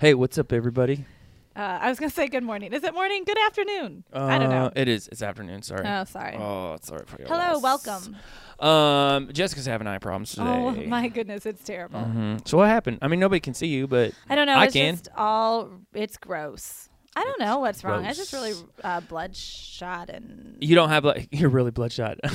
Hey, what's up, everybody? Uh, I was gonna say good morning. Is it morning? Good afternoon. I don't know. Uh, It is. It's afternoon. Sorry. Oh, sorry. Oh, sorry for. Hello, welcome. Um, Jessica's having eye problems today. Oh my goodness, it's terrible. Mhm. So what happened? I mean, nobody can see you, but I don't know. I it's can. just all. It's gross. I don't know what's wrong. I just really uh, bloodshot and. you don't have like you're really bloodshot. I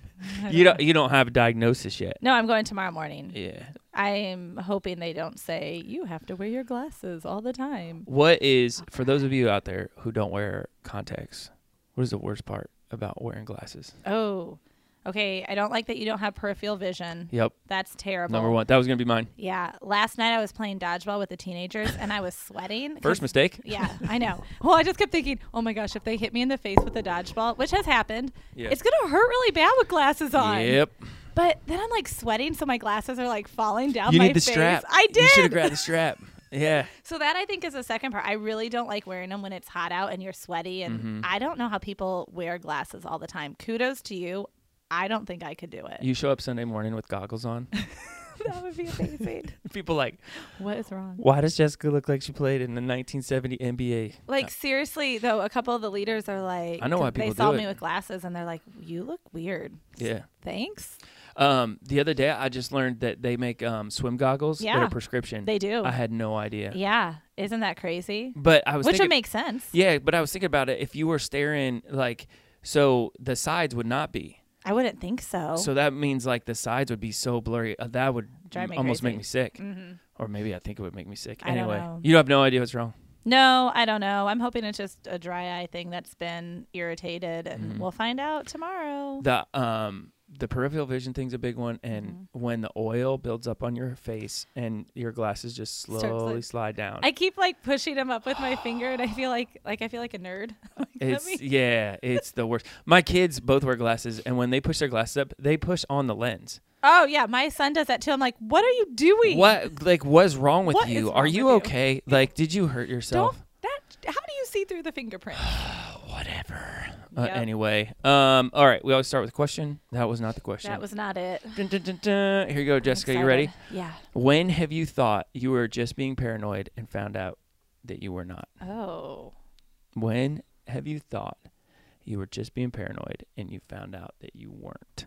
you don't. You don't have a diagnosis yet. No, I'm going tomorrow morning. Yeah. I'm hoping they don't say you have to wear your glasses all the time. What is for those of you out there who don't wear contacts? What is the worst part about wearing glasses? Oh, okay. I don't like that you don't have peripheral vision. Yep. That's terrible. Number one. That was gonna be mine. Yeah. Last night I was playing dodgeball with the teenagers and I was sweating. First mistake. Yeah, I know. Well, I just kept thinking, oh my gosh, if they hit me in the face with a dodgeball, which has happened, Yeah. it's gonna hurt really bad with glasses on. Yep. But then I'm like sweating, so my glasses are like falling down You my need the face. strap. I did. You should have grabbed the strap. Yeah. so that I think is the second part. I really don't like wearing them when it's hot out and you're sweaty, and Mm-hmm. I don't know how people wear glasses all the time. Kudos to you. I don't think I could do it. You show up Sunday morning with goggles on. that would be amazing. People like, what is wrong? why does Jessica look like she played in the 1970 NBA? Like seriously though, a couple of the leaders are like, I know why 'cause they saw me it. with glasses, and they're like, "You look weird." Yeah. Thanks. Um, the other day, I just learned that they make um, swim goggles that Yeah. are prescription. They do. I had no idea. Yeah, isn't that crazy? But I was Which thinking, would make sense. yeah, but I was thinking about it. If you were staring like, so the sides would not be. I wouldn't think so. So that means like the sides would be so blurry. Uh, that would almost make me sick. hmm Or maybe I think it would make me sick. I don't anyway, know. you have no idea what's wrong. No, I don't know. I'm hoping it's just a dry eye thing that's been irritated, and Mhm. we'll find out tomorrow. The um the peripheral vision thing's a big one, and Mm-hmm. when the oil builds up on your face and your glasses just slowly like- slide down. I keep like pushing them up with my finger, and I feel like like I feel like a nerd. Like, It's yeah, it's the worst. My kids both wear glasses, and when they push their glasses up, they push on the lens. oh yeah, my son does that too. I'm like, what are you doing? What like what's wrong with What you? Are you with you? okay? Like, did you hurt yourself? Don't? How do you see through the fingerprint? Whatever. Uh, Yep. Anyway, um, all right. We always start with a question. That was not the question. that was not it. Dun, dun, dun, dun. Here you go, Jessica. You ready? excited. Yeah. When have you thought you were just being paranoid and found out that you were not? Oh. When have you thought you were just being paranoid and you found out that you weren't?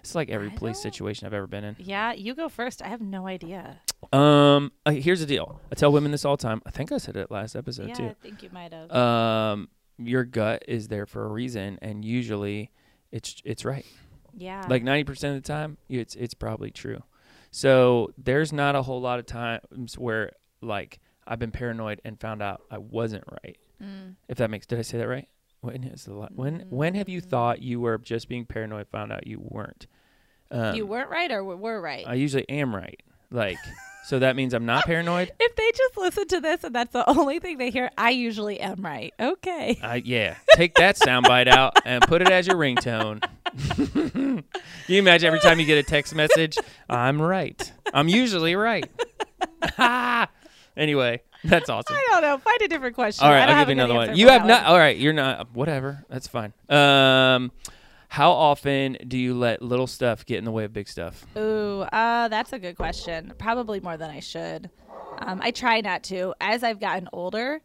It's like every I police don't- situation I've ever been in. Yeah, you go first. I have no idea. Um, uh, here's the deal. I tell women this all the time. I think I said it last episode yeah, too. I think you might have. Um, your gut is there for a reason, and usually, it's it's right. yeah. Like ninety percent of the time, it's it's probably true. So there's not a whole lot of times where like I've been paranoid and found out I wasn't right. Mm. If that makes did I say that right? When is the la- when when have you thought you were just being paranoid, found out you weren't? Um, you weren't right or were right? I usually am right. Like, so that means I'm not paranoid. if they just listen to this and that's the only thing they hear, I usually am right. Okay. I yeah. Take that soundbite out and put it as your ringtone. you imagine every time you get a text message, I'm right. I'm usually right. anyway, that's awesome. I don't know. Find a different question. All right, I right, don't I'll have give you another one. You have not. All right, you're not. Whatever. That's fine. Um, how often do you let little stuff get in the way of big stuff? Ooh, uh, that's a good question. Probably more than I should. Um, I try not to. As I've gotten older,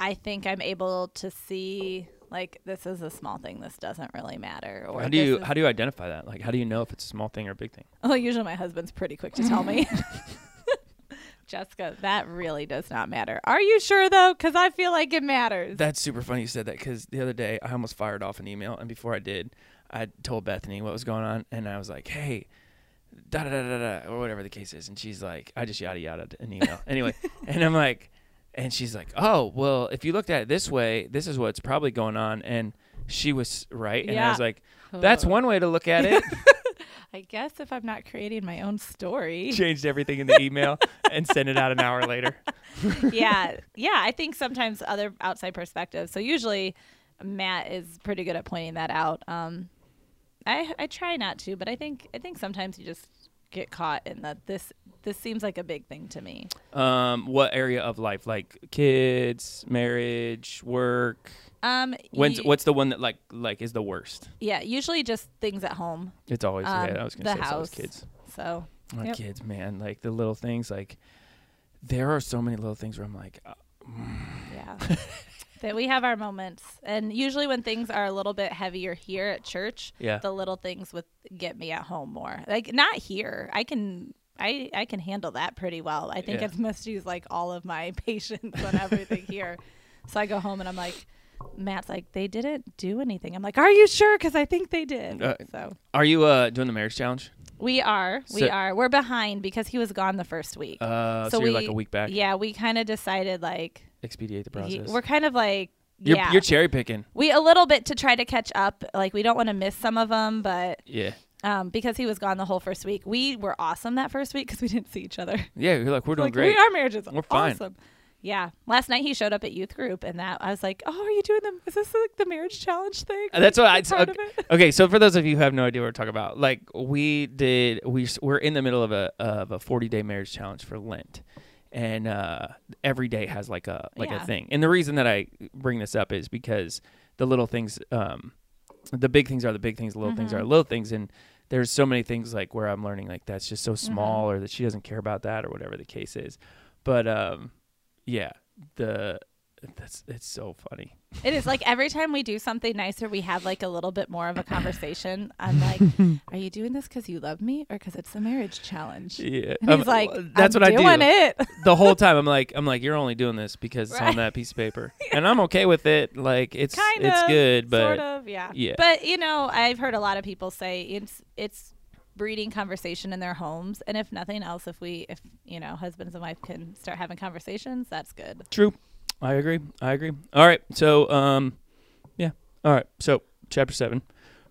I think I'm able to see like this is a small thing. This doesn't really matter. Or How do you how do you identify that? Like, how do you know if it's a small thing or a big thing? Well, usually my husband's pretty quick to tell me. Jessica, that really does not matter. Are you sure though? Because I feel like it matters. That's super funny you said that because the other day I almost fired off an email, and before I did, I told Bethany what was going on, and I was like, "Hey, da da da da da," or whatever the case is, and she's like, "I just yada yada an email." anyway, and I'm like, and she's like, "Oh, well, if you looked at it this way, this is what's probably going on," and she was right, and I was like, "That's one way to look at it." I guess if I'm not creating my own story. Changed everything in the email and sent it out an hour later. yeah. Yeah. I think sometimes other outside perspectives. So usually Matt is pretty good at pointing that out. Um, I I try not to, but I think I think sometimes you just get caught in that this this seems like a big thing to me. Um, what area of life? Like kids, marriage, work. Um, When's y- what's the one that like like is the worst? yeah, usually just things at home. It's always Um, yeah. I was the gonna say it's always house. kids. So My Yep. kids, man, like the little things. Like there are so many little things where I'm like, uh, yeah. that we have our moments, and usually when things are a little bit heavier here at church, yeah, the little things would get me at home more. Like not here. I can I I can handle that pretty well. I think Yeah. must use like all of my patience and everything here. So I go home and I'm like Matt's like they didn't do anything. I'm like, "Are you sure cuz I think they did." Uh, so Are you uh doing the marriage challenge? We are. We So- are. We're behind because he was gone the first week. Uh, so, you're like a week back. Yeah, we kind of decided like Expedite the he- process. we're kind of like you're, yeah. you're cherry picking. we a little bit to try to catch up. Like we don't want to miss some of them, but Yeah, um, because he was gone the whole first week. We were awesome that first week because we didn't see each other. yeah. You're like we're doing like, great. We, our marriage is We're fine. Yeah. Last night he showed up at youth group, and that I was like, "Oh, are you doing the? Is this like the marriage challenge thing?" Uh, That's what I. Okay, okay, so for those of you who have no idea what we're talking about, like we did, we we're in the middle of a of a 40 day marriage challenge for Lent, and uh, every day has like a like Yeah. a thing. And the reason that I bring this up is because the little things, um, the big things are the big things, the little things are little things, and there's so many things like where I'm learning like that's just so Mm-hmm. small, or that she doesn't care about that, or whatever the case is. But um, yeah, the that's it's so funny. It is like every time we do something nicer, we have like a little bit more of a conversation. I'm like, "Are you doing this because you love me, or because it's the marriage challenge?" Yeah, And Um, he's like, that's I'm what I do. doing it. the whole time I'm like I'm like you're only doing this because it's on that piece of paper and I'm okay with it like it's kind it's of, good but sort of, yeah. yeah. But you know, I've heard a lot of people say it's it's breeding conversation in their homes, and if nothing else, if we, if you know, husbands and wife can start having conversations, that's good. true. I agree. I agree. All right. So um yeah. All right. So chapter 7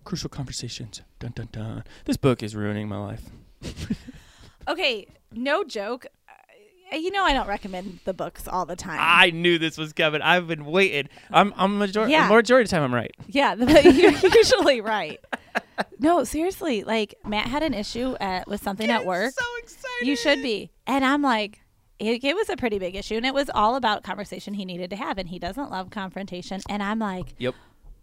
crucial conversations. Dun dun dun. This book is ruining my life. Okay, no joke. You know, I don't recommend the books all the time. I knew this was coming I've been waiting I'm I'm majority Yeah. majority of the time I'm right Yeah, you're usually right. No, seriously, like Matt had an issue at, with something at work. so excited You should be. And I'm like, it, it was a pretty big issue, and it was all about conversation he needed to have, and he doesn't love confrontation. And I'm like, Yep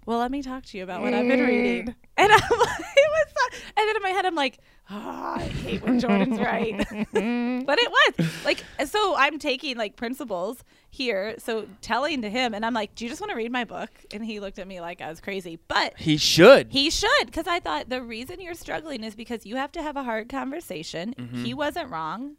well, let me talk to you about what I've been reading. And I'm like, it was, so- and then in my head, I'm like, oh, I hate when Jordan's right. but it was like, so I'm taking like principles here. So telling to him, and I'm like, do you just want to read my book? And he looked at me like I was crazy, but he should he should, because I thought the reason you're struggling is because you have to have a hard conversation. Mm-hmm. He wasn't wrong,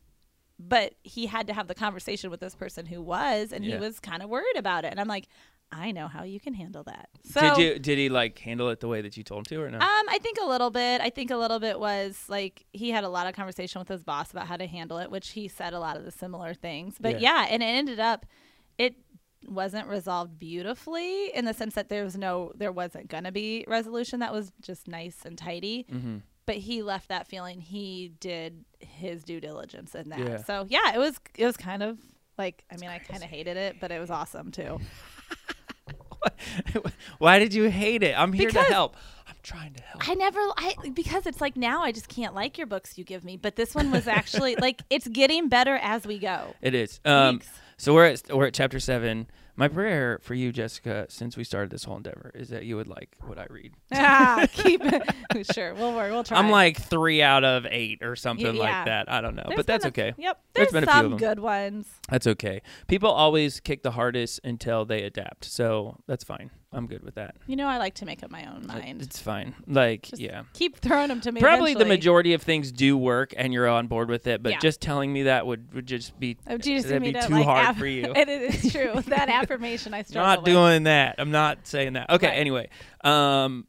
but he had to have the conversation with this person who was, and Yeah. he was kind of worried about it. And I'm like, I know how you can handle that. So, did you did he like handle it the way that you told him to or no um, I think a little bit. I think a little bit was like he had a lot of conversation with his boss about how to handle it, which he said a lot of the similar things. But Yeah. yeah, and it ended up it wasn't resolved beautifully in the sense that there was no there wasn't gonna be resolution that was just nice and tidy. mm-hmm. But he left that feeling he did his due diligence in that. Yeah. So yeah, it was it was kind of like I mean I kind of hated it, but it was awesome too. why did you hate it I'm here to help I'm trying to help I never, I because it's like now I just can't like your books you give me, but this one was actually like it's getting better as we go. It is. Um, so we're at we're at chapter seven. My prayer for you, Jessica, since we started this whole endeavor, is that you would like what I read. ah, keep it. sure we'll work. We'll try. I'm like three out of eight or something yeah. like that. I don't know, There's but that's a- okay. Yep, There's there's, been a few some good ones. That's okay. People always kick the hardest until they adapt, so that's fine. I'm good with that. You know, I like to make up my own mind. It's fine. Like, Just yeah. Keep throwing them to me. Probably the majority of things do work, and you're on board with it. But Yeah. just telling me that would, would just be Oh, geez, that'd be to, too like, hard aff- for you. And it is true. that affirmation I struggle not with. doing that. I'm not saying that. Okay. Right. Anyway, um,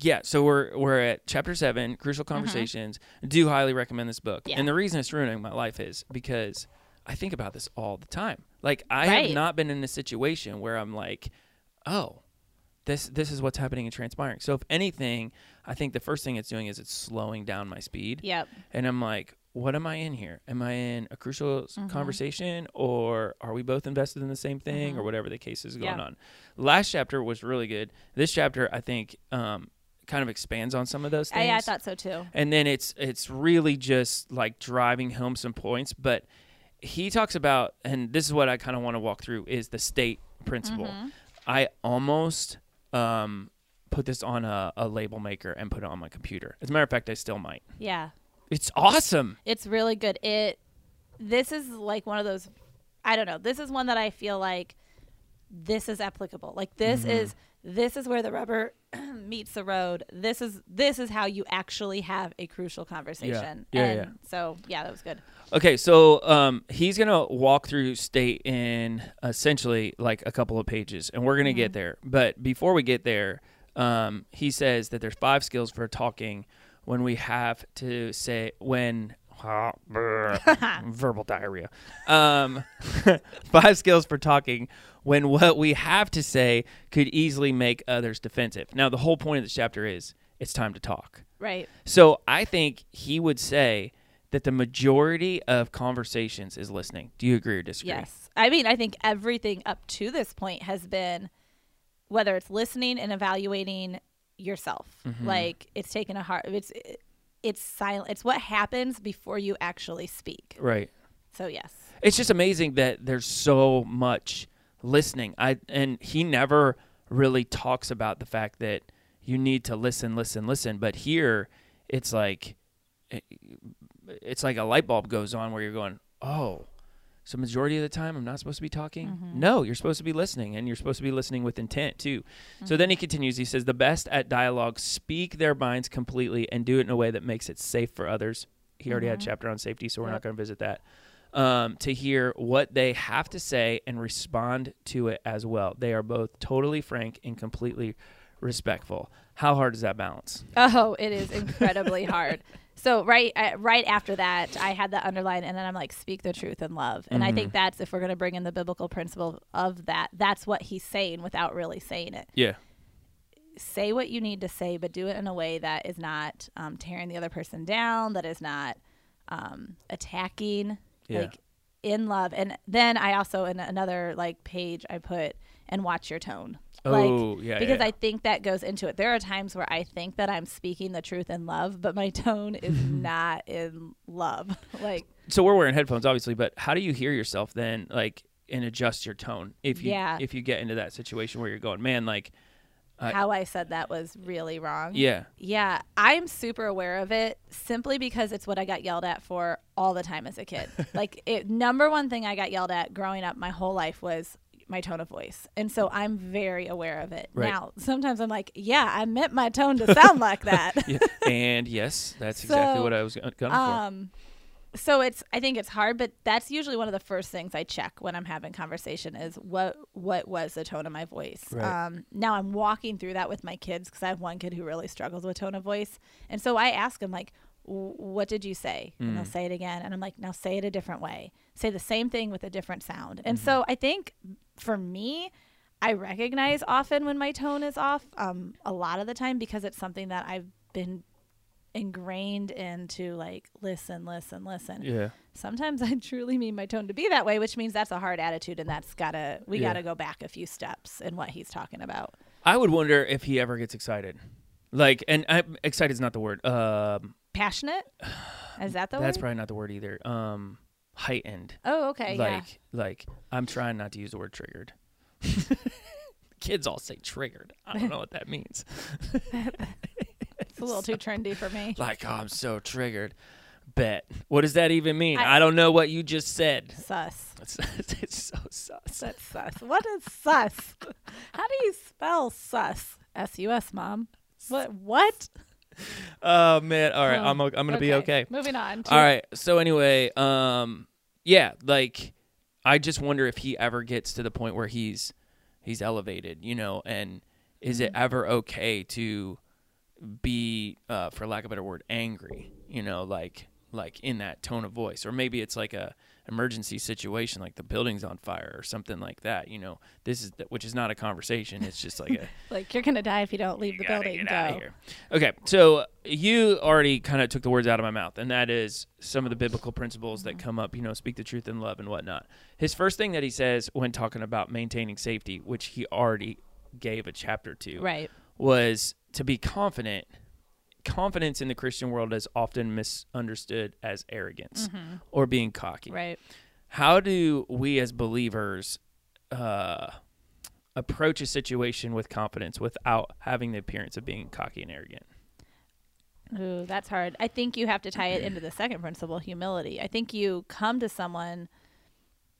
yeah. So we're we're at chapter seven, crucial conversations. Do highly recommend this book. Mm-hmm. Yeah. And the reason it's ruining my life is because I think about this all the time. Like I have not been in a situation where I'm like, oh, this this is what's happening and transpiring. So if anything, I think the first thing it's doing is it's slowing down my speed. Yep. And I'm like, what am I in here? Am I in a crucial s conversation or are we both invested in the same thing or whatever the case is going Yeah. on? Last chapter was really good. This chapter, I think, um, kind of expands on some of those things. I, I thought so too. and then it's it's really just like driving home some points. But he talks about, and this is what I kind of want to walk through, is the state principle. Mm-hmm. I almost um, put this on a, a label maker and put it on my computer. As a matter of fact, I still might. Yeah. It's awesome. It's really good. It this is like one of those I don't know. This is one that I feel like this is applicable. Like this Mm-hmm. is this is where the rubber meets the road. This is this is how you actually have a crucial conversation. Yeah, and yeah. so yeah, that was good. Okay, so um, he's gonna walk through state in essentially like a couple of pages, and we're gonna get there. But before we get there, um, he says that there's five skills for talking when we have to say when verbal diarrhea. Um, five skills for talking when what we have to say could easily make others defensive. Now, the whole point of this chapter is it's time to talk. Right. So I think he would say that the majority of conversations is listening. Do you agree or disagree? Yes. I mean, I think everything up to this point has been whether it's listening and evaluating yourself. Mm-hmm. Like it's taken a hard it's it's silent. It's what happens before you actually speak. Right. So yes. It's just amazing that there's so much listening. I and he never really talks about the fact that you need to listen, listen, listen. But here, it's like it- it's like a light bulb goes on where you're going, oh. So majority of the time, I'm not supposed to be talking. Mm-hmm. No, you're supposed to be listening, and you're supposed to be listening with intent too. So mm-hmm. then he continues. He says, "The best at dialogue speak their minds completely and do it in a way that makes it safe for others." He already had a mm-hmm. chapter on safety, so we're not going to visit that. Um, to hear what they have to say and respond to it as well. They are both totally frank and completely respectful. How hard is that balance? Oh, it is incredibly hard. So right uh, right after that, I had that underline, and then I'm like, speak the truth in love. And I think that's if we're going to bring in the biblical principle of that, that's what he's saying without really saying it. Yeah. Say what you need to say, but do it in a way that is not um, tearing the other person down, that is not um, attacking, Yeah. like in love. And then I also in another like page I put and watch your tone. Oh, yeah, Because yeah. I think that goes into it. There are times where I think that I'm speaking the truth in love, but my tone is not in love. Like So we're wearing headphones, obviously, but how do you hear yourself then, like, and adjust your tone if you Yeah. if you get into that situation where you're going, man, like, I- how I said that was really wrong. yeah, Yeah, I'm super aware of it simply because it's what I got yelled at for all the time as a kid. like, it, number one thing I got yelled at growing up my whole life was my tone of voice. And so I'm very aware of it. Right. Now, sometimes I'm like, yeah, I meant my tone to sound like that. yeah. and yes, that's exactly what I was go- going for. Um, so it's I think it's hard, but that's usually one of the first things I check when I'm having conversation is what what was the tone of my voice. Right. Um, now I'm walking through that with my kids because I have one kid who really struggles with tone of voice, and so I ask him like, "W- "What did you say?" And Mm. they'll say it again, and I'm like, "Now say it a different way. Say the same thing with a different sound." And Mm-hmm. so I think for me. I recognize often when my tone is off, um, a lot of the time because it's something that I've been ingrained into like listen, listen, listen. yeah, Sometimes I truly mean my tone to be that way, which means that's a hard attitude and that's gotta we Yeah. gotta go back a few steps in what he's talking about. I would wonder if he ever gets excited, like, and I, excited is not the word. Um, Passionate? Is that the word? that's word? probably not the word either. Um, heightened, oh, okay. yeah. like, like I'm trying not to use the word triggered. Kids all say triggered. I don't know what that means. It's a little too trendy for me. like, oh, I'm so triggered. Bet. What does that even mean? I- I, don't know what you just said. Sus. It's, it's so sus. That's sus. What is sus? How do you spell sus? S U S, mom. What? What? Oh man. All right. Oh, I'm I'm gonna be okay. Moving on. To All right. So anyway, um, yeah, like I just wonder if he ever gets to the point where he's he's elevated, you know, and is it ever okay to be, uh, for lack of a better word, angry? You know, like like in that tone of voice or maybe it's like a emergency situation like the building's on fire or something like that you know this is which is not a conversation it's just like a Like you're gonna die if you don't leave the building. get Go. outta here. Okay, so you already kind of took the words out of my mouth, and that is some of the biblical principles that come up. You know, speak the truth in love and whatnot. His first thing that he says when talking about maintaining safety, which he already gave a chapter to, Right. was to be confident. Confidence in the Christian world is often misunderstood as arrogance or being cocky. Mm-hmm. Right. How do we as believers uh, approach a situation with confidence without having the appearance of being cocky and arrogant? Ooh, that's hard. I think you have to tie it into the second principle, humility. I think you come to someone.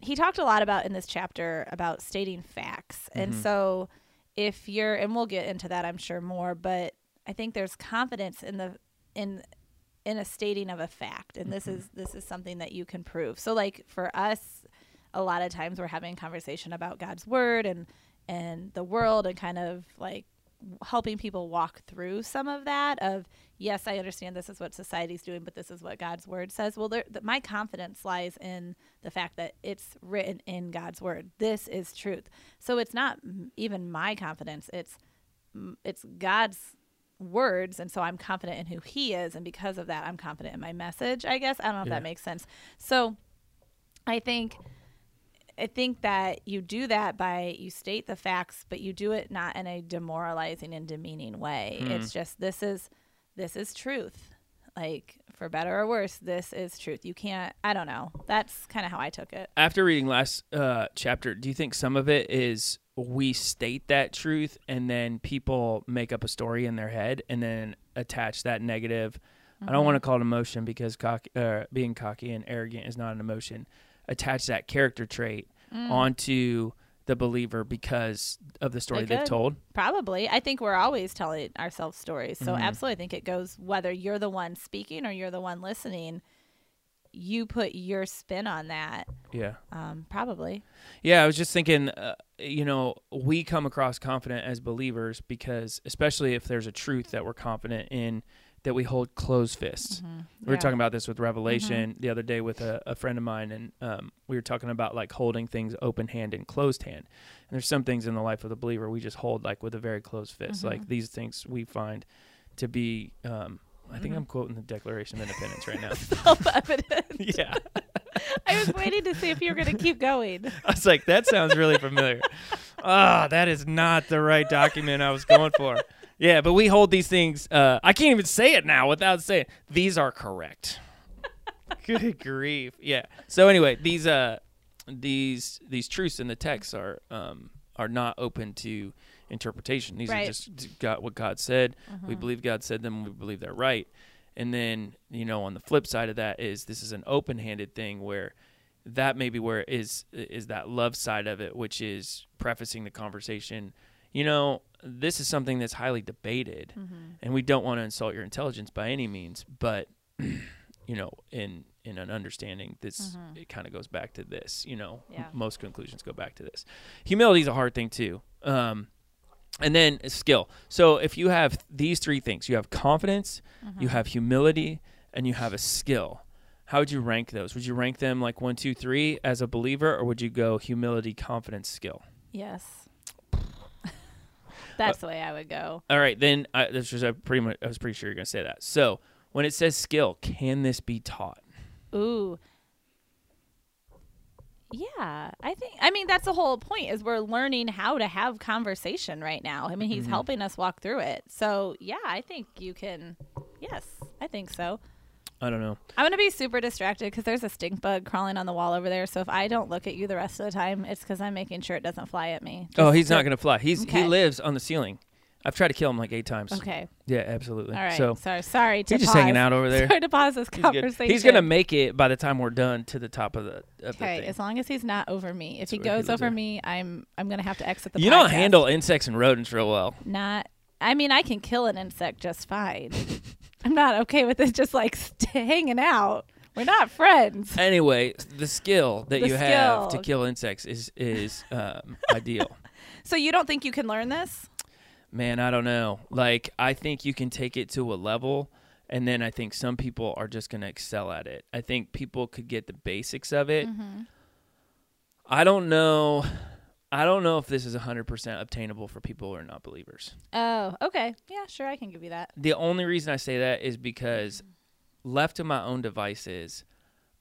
He talked a lot about in this chapter about stating facts. And so if you're and we'll get into that I'm sure more, but I think there's confidence in the in in a stating of a fact and this mm-hmm. is this is something that you can prove. So like for us a lot of times we're having conversation about God's word and and the world and kind of like helping people walk through some of that of yes i understand this is what society's doing but this is what god's word says. Well there, th- my confidence lies in the fact that it's written in god's word. This is truth. So it's not m- even my confidence. It's m- it's god's words and so i'm confident in who he is and because of that i'm confident in my message i guess i don't know if Yeah. that makes sense so i think I think that you do that by you state the facts, but you do it not in a demoralizing and demeaning way. Hmm. It's just this is this is truth. Like for better or worse, this is truth. You can't I don't know. That's kind of how I took it. After reading last uh, chapter, do you think some of it is we state that truth and then people make up a story in their head and then attach that negative? I don't want to call it emotion because cocky, uh, being cocky and arrogant is not an emotion. Attach that character trait onto the believer because of the story They they've told. Probably. I think we're always telling ourselves stories. So Mhm. absolutely I think it goes whether you're the one speaking or you're the one listening, you put your spin on that. Yeah. Um, probably. Yeah, I was just thinking, uh, you know, we come across confident as believers because, especially if there's a truth that we're confident in, that we hold closed fists. We were Mm-hmm. Talking about this with Revelation the other day with a, a friend of mine, and um, we were talking about like holding things open hand and closed hand. And there's some things in the life of the believer we just hold like with a very closed fist. Mm-hmm. Like these things we find to be. Um, I Mm-hmm. think I'm quoting the Declaration of Independence right now. Self-evident. yeah. I was waiting to see if you were going to keep going. I was like, that sounds really familiar. Ah, that is not the right document I was going for. Yeah, but we hold these things. Uh, I can't even say it now without saying these are correct. Good grief! Yeah. So anyway, these uh, these these truths in the text are um are not open to interpretation. These are just got what God said. We believe God said them. We believe they're right. And then you know, on the flip side of that is this is an open-handed thing where that may be where is is that love side of it, which is prefacing the conversation. You know, this is something that's highly debated, mm-hmm. and we don't want to insult your intelligence by any means. But you know, in in an understanding, this mm-hmm. it kind of goes back to this. You know, Yeah. most conclusions go back to this. Humility is a hard thing too. Um, and then skill. So if you have these three things, you have confidence, you mm-hmm. have humility, and you have a skill. How would you rank those? Would you rank them like one, two, three as a believer, or would you go humility, confidence, skill? Yes. That's uh, the way I would go. All right, then I, this was a pretty much. I was pretty sure you're going to say that. So when it says skill, can this be taught? Ooh. Yeah, I think I mean that's the whole point is we're learning how to have conversation right now. I mean, he's mm-hmm. helping us walk through it. So, yeah, I think you can Yes, I think so. I don't know. I'm going to be super distracted cuz there's a stink bug crawling on the wall over there. So if I don't look at you the rest of the time, it's cuz I'm making sure it doesn't fly at me. oh, he's to- not going to fly. He's Okay. he lives on the ceiling. I've tried to kill him like eight times. Okay. Yeah, absolutely. All right. So sorry, sorry to he's just pause. hanging out over there. Sorry to pause this He's good. conversation. He's gonna make it by the time we're done to the top of the. Of the Okay, thing. as long as he's not over me. If he what he goes over me, I'm I'm gonna have to exit the. you don't podcast. handle insects and rodents real well. Not. I mean, I can kill an insect just fine. I'm not okay with it just like hanging out. We're not friends. Anyway, the skill that The you have to skill. kill insects is is um, ideal. So you don't think you can learn this? Man, I don't know. Like, I think you can take it to a level and then I think some people are just going to excel at it. I think people could get the basics of it. Mm-hmm. I don't know. I don't know if this is 100% obtainable for people who are not believers. Oh, okay. Yeah, sure. I can give you that. The only reason I say that is because left to my own devices,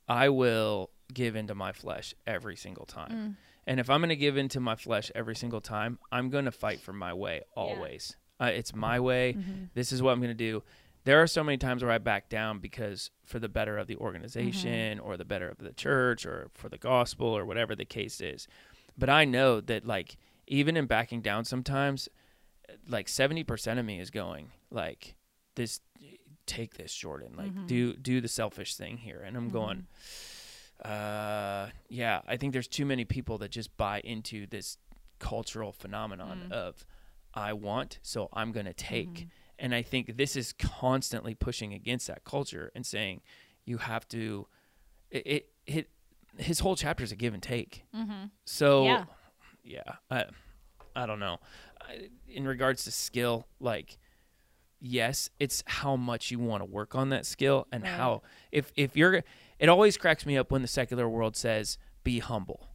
I will give into my flesh every single time. Mm. And if I'm going to give into my flesh every single time, I'm going to fight for my way always. Uh, it's my way. Mm-hmm. This is what I'm going to do. There are so many times where I back down because for the better of the organization or the better of the church or for the gospel or whatever the case is. But I know that like even in backing down sometimes like 70% of me is going like this take this Jordan like Mhm. do do the selfish thing here and I'm going uh yeah I think there's too many people that just buy into this cultural phenomenon Mm. of I want so I'm going to take Mhm. and I think this is constantly pushing against that culture and saying you have to it, it, it his whole chapter is a give and take Mm-hmm. so Yeah. yeah, I I don't know. I, in regards to skill, like yes, it's how much you want to work on that skill and Right. how if if you're it always cracks me up when the secular world says be humble.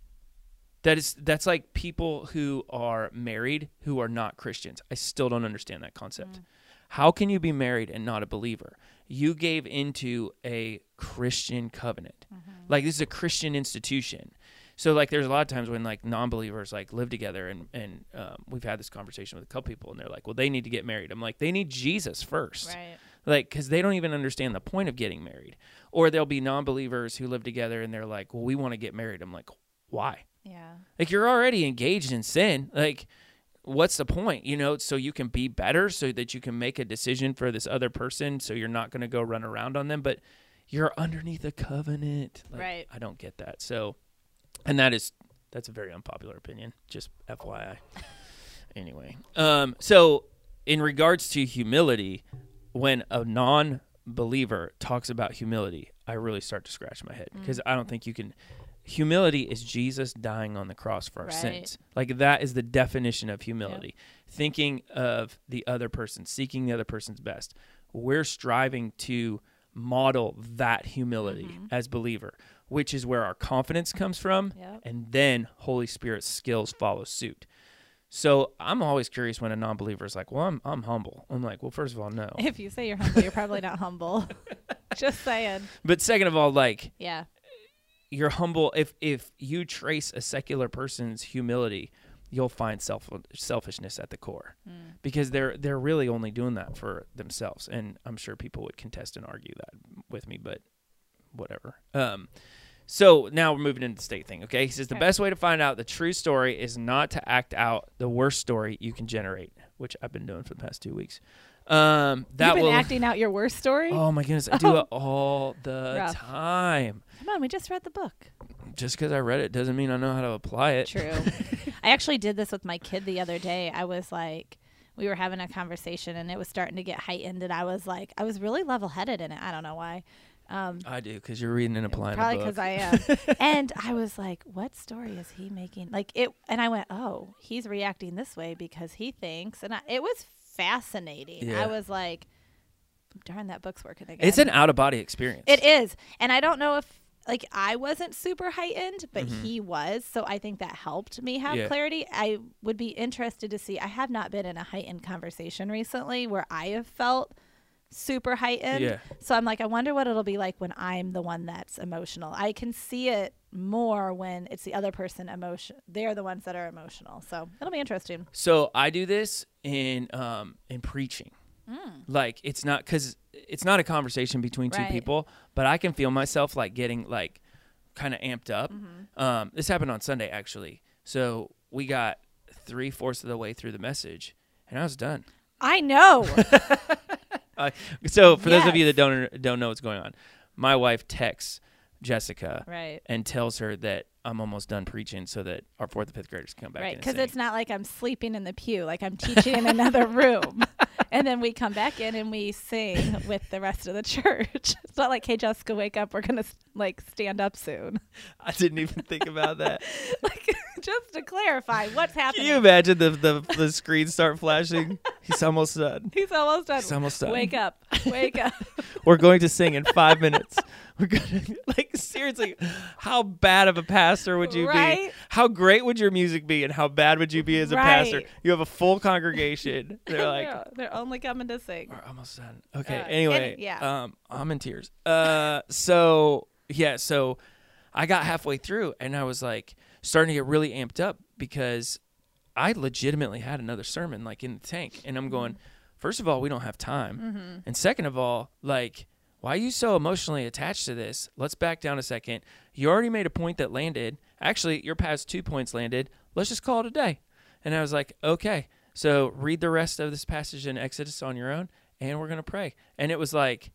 That is that's like people who are married who are not Christians. I still don't understand that concept. How can you be married and not a believer? You gave into a Christian covenant. Like this is a Christian institution. So like there's a lot of times when like non-believers like live together and and um, we've had this conversation with a couple people and they're like, well, they need to get married. I'm like, they need Jesus first, Right. like because they don't even understand the point of getting married. Or there'll be non-believers who live together and they're like, well, we want to get married. I'm like, why? Yeah. Like you're already engaged in sin. Like what's the point? You know, so you can be better so that you can make a decision for this other person so you're not going to go run around on them, but you're underneath a covenant. Like, Right. I don't get that. So and that is that's a very unpopular opinion, just FYI. anyway, um so in regards to humility, when a non-believer talks about humility, I really start to scratch my head because I don't think you can humility is Jesus dying on the cross for our Right. sins. Like that is the definition of humility. Thinking of the other person, seeking the other person's best. We're striving to model that humility mm-hmm. as believer, which is where our confidence comes from Yep. and then Holy Spirit skills follow suit. So I'm always curious when a non-believer is like, "Well, I'm I'm humble." I'm like, "Well, first of all, no." If you say you're humble, you're probably not humble. Just saying. But second of all, like Yeah. You're humble. If if you trace a secular person's humility you'll find self selfishness at the core Mm. because they're they're really only doing that for themselves. And i'm sure people would contest and argue that with me but whatever. Um so now we're moving into the state thing okay? He says the best way to find out the true story is not to act out the worst story you can generate which i've been doing for the past two weeks um that You've been will acting out your worst story? oh my goodness i do Oh. it all the Rough. time Come on, we just read the book. just because I read it doesn't mean I know how to apply it. True. I actually did this with my kid the other day. I was like, we were having a conversation and it was starting to get heightened, and I was like, I was really level headed in it. I don't know why. Um, I do because you're reading and applying probably because I am. and I was like, what story is he making? Like it, and I went, oh, he's reacting this way because he thinks, and I, it was fascinating. Yeah. I was like, darn, that book's working again. it's an out of body experience. It is. And I don't know if like I wasn't super heightened, but Mhm. he was. So I think that helped me have Yeah. clarity. I would be interested to see. I have not been in a heightened conversation recently where I have felt super heightened. Yeah. So I'm like, I wonder what it'll be like when I'm the one that's emotional. I can see it more when it's the other person emotion. They're the ones that are emotional. So it'll be interesting. So I do this in um in preaching. Like it's not because it's not a conversation between two Right. people, but I can feel myself like getting like kind of amped up. Mm-hmm. Um, this happened on Sunday actually. So we got three fourths of the way through the message, and I was done. I know. Uh, so for those of you that don't don't know what's going on, my wife texts Jessica right. and tells her that I'm almost done preaching, so that our fourth and fifth graders can come back. Right, because it's not like I'm sleeping in the pew, like I'm teaching in another room. And then we come back in and we sing with the rest of the church. It's not like, hey, Jessica, wake up. We're gonna like stand up soon. I didn't even think about that. like just to clarify what's happening? Can you imagine the, the the screen start flashing? He's almost done. He's almost done. He's almost done. Wake up. Wake up. We're going to sing in five minutes. We're gonna like seriously. How bad of a pastor would you be? How great would your music be, and how bad would you be as a pastor? You have a full congregation. They're like, they're, only coming to sing. We're almost done. Okay. Uh, anyway, any- yeah. Um, I'm in tears. Uh, so yeah, so I got halfway through and I was like starting to get really amped up because I legitimately had another sermon like in the tank, and I'm going. First of all, we don't have time, and second of all, like. Why are you so emotionally attached to this? Let's back down a second. You already made a point that landed. Actually, your past two points landed. Let's just call it a day. And I was like, okay. So read the rest of this passage in Exodus on your own, and we're gonna pray. And it was like,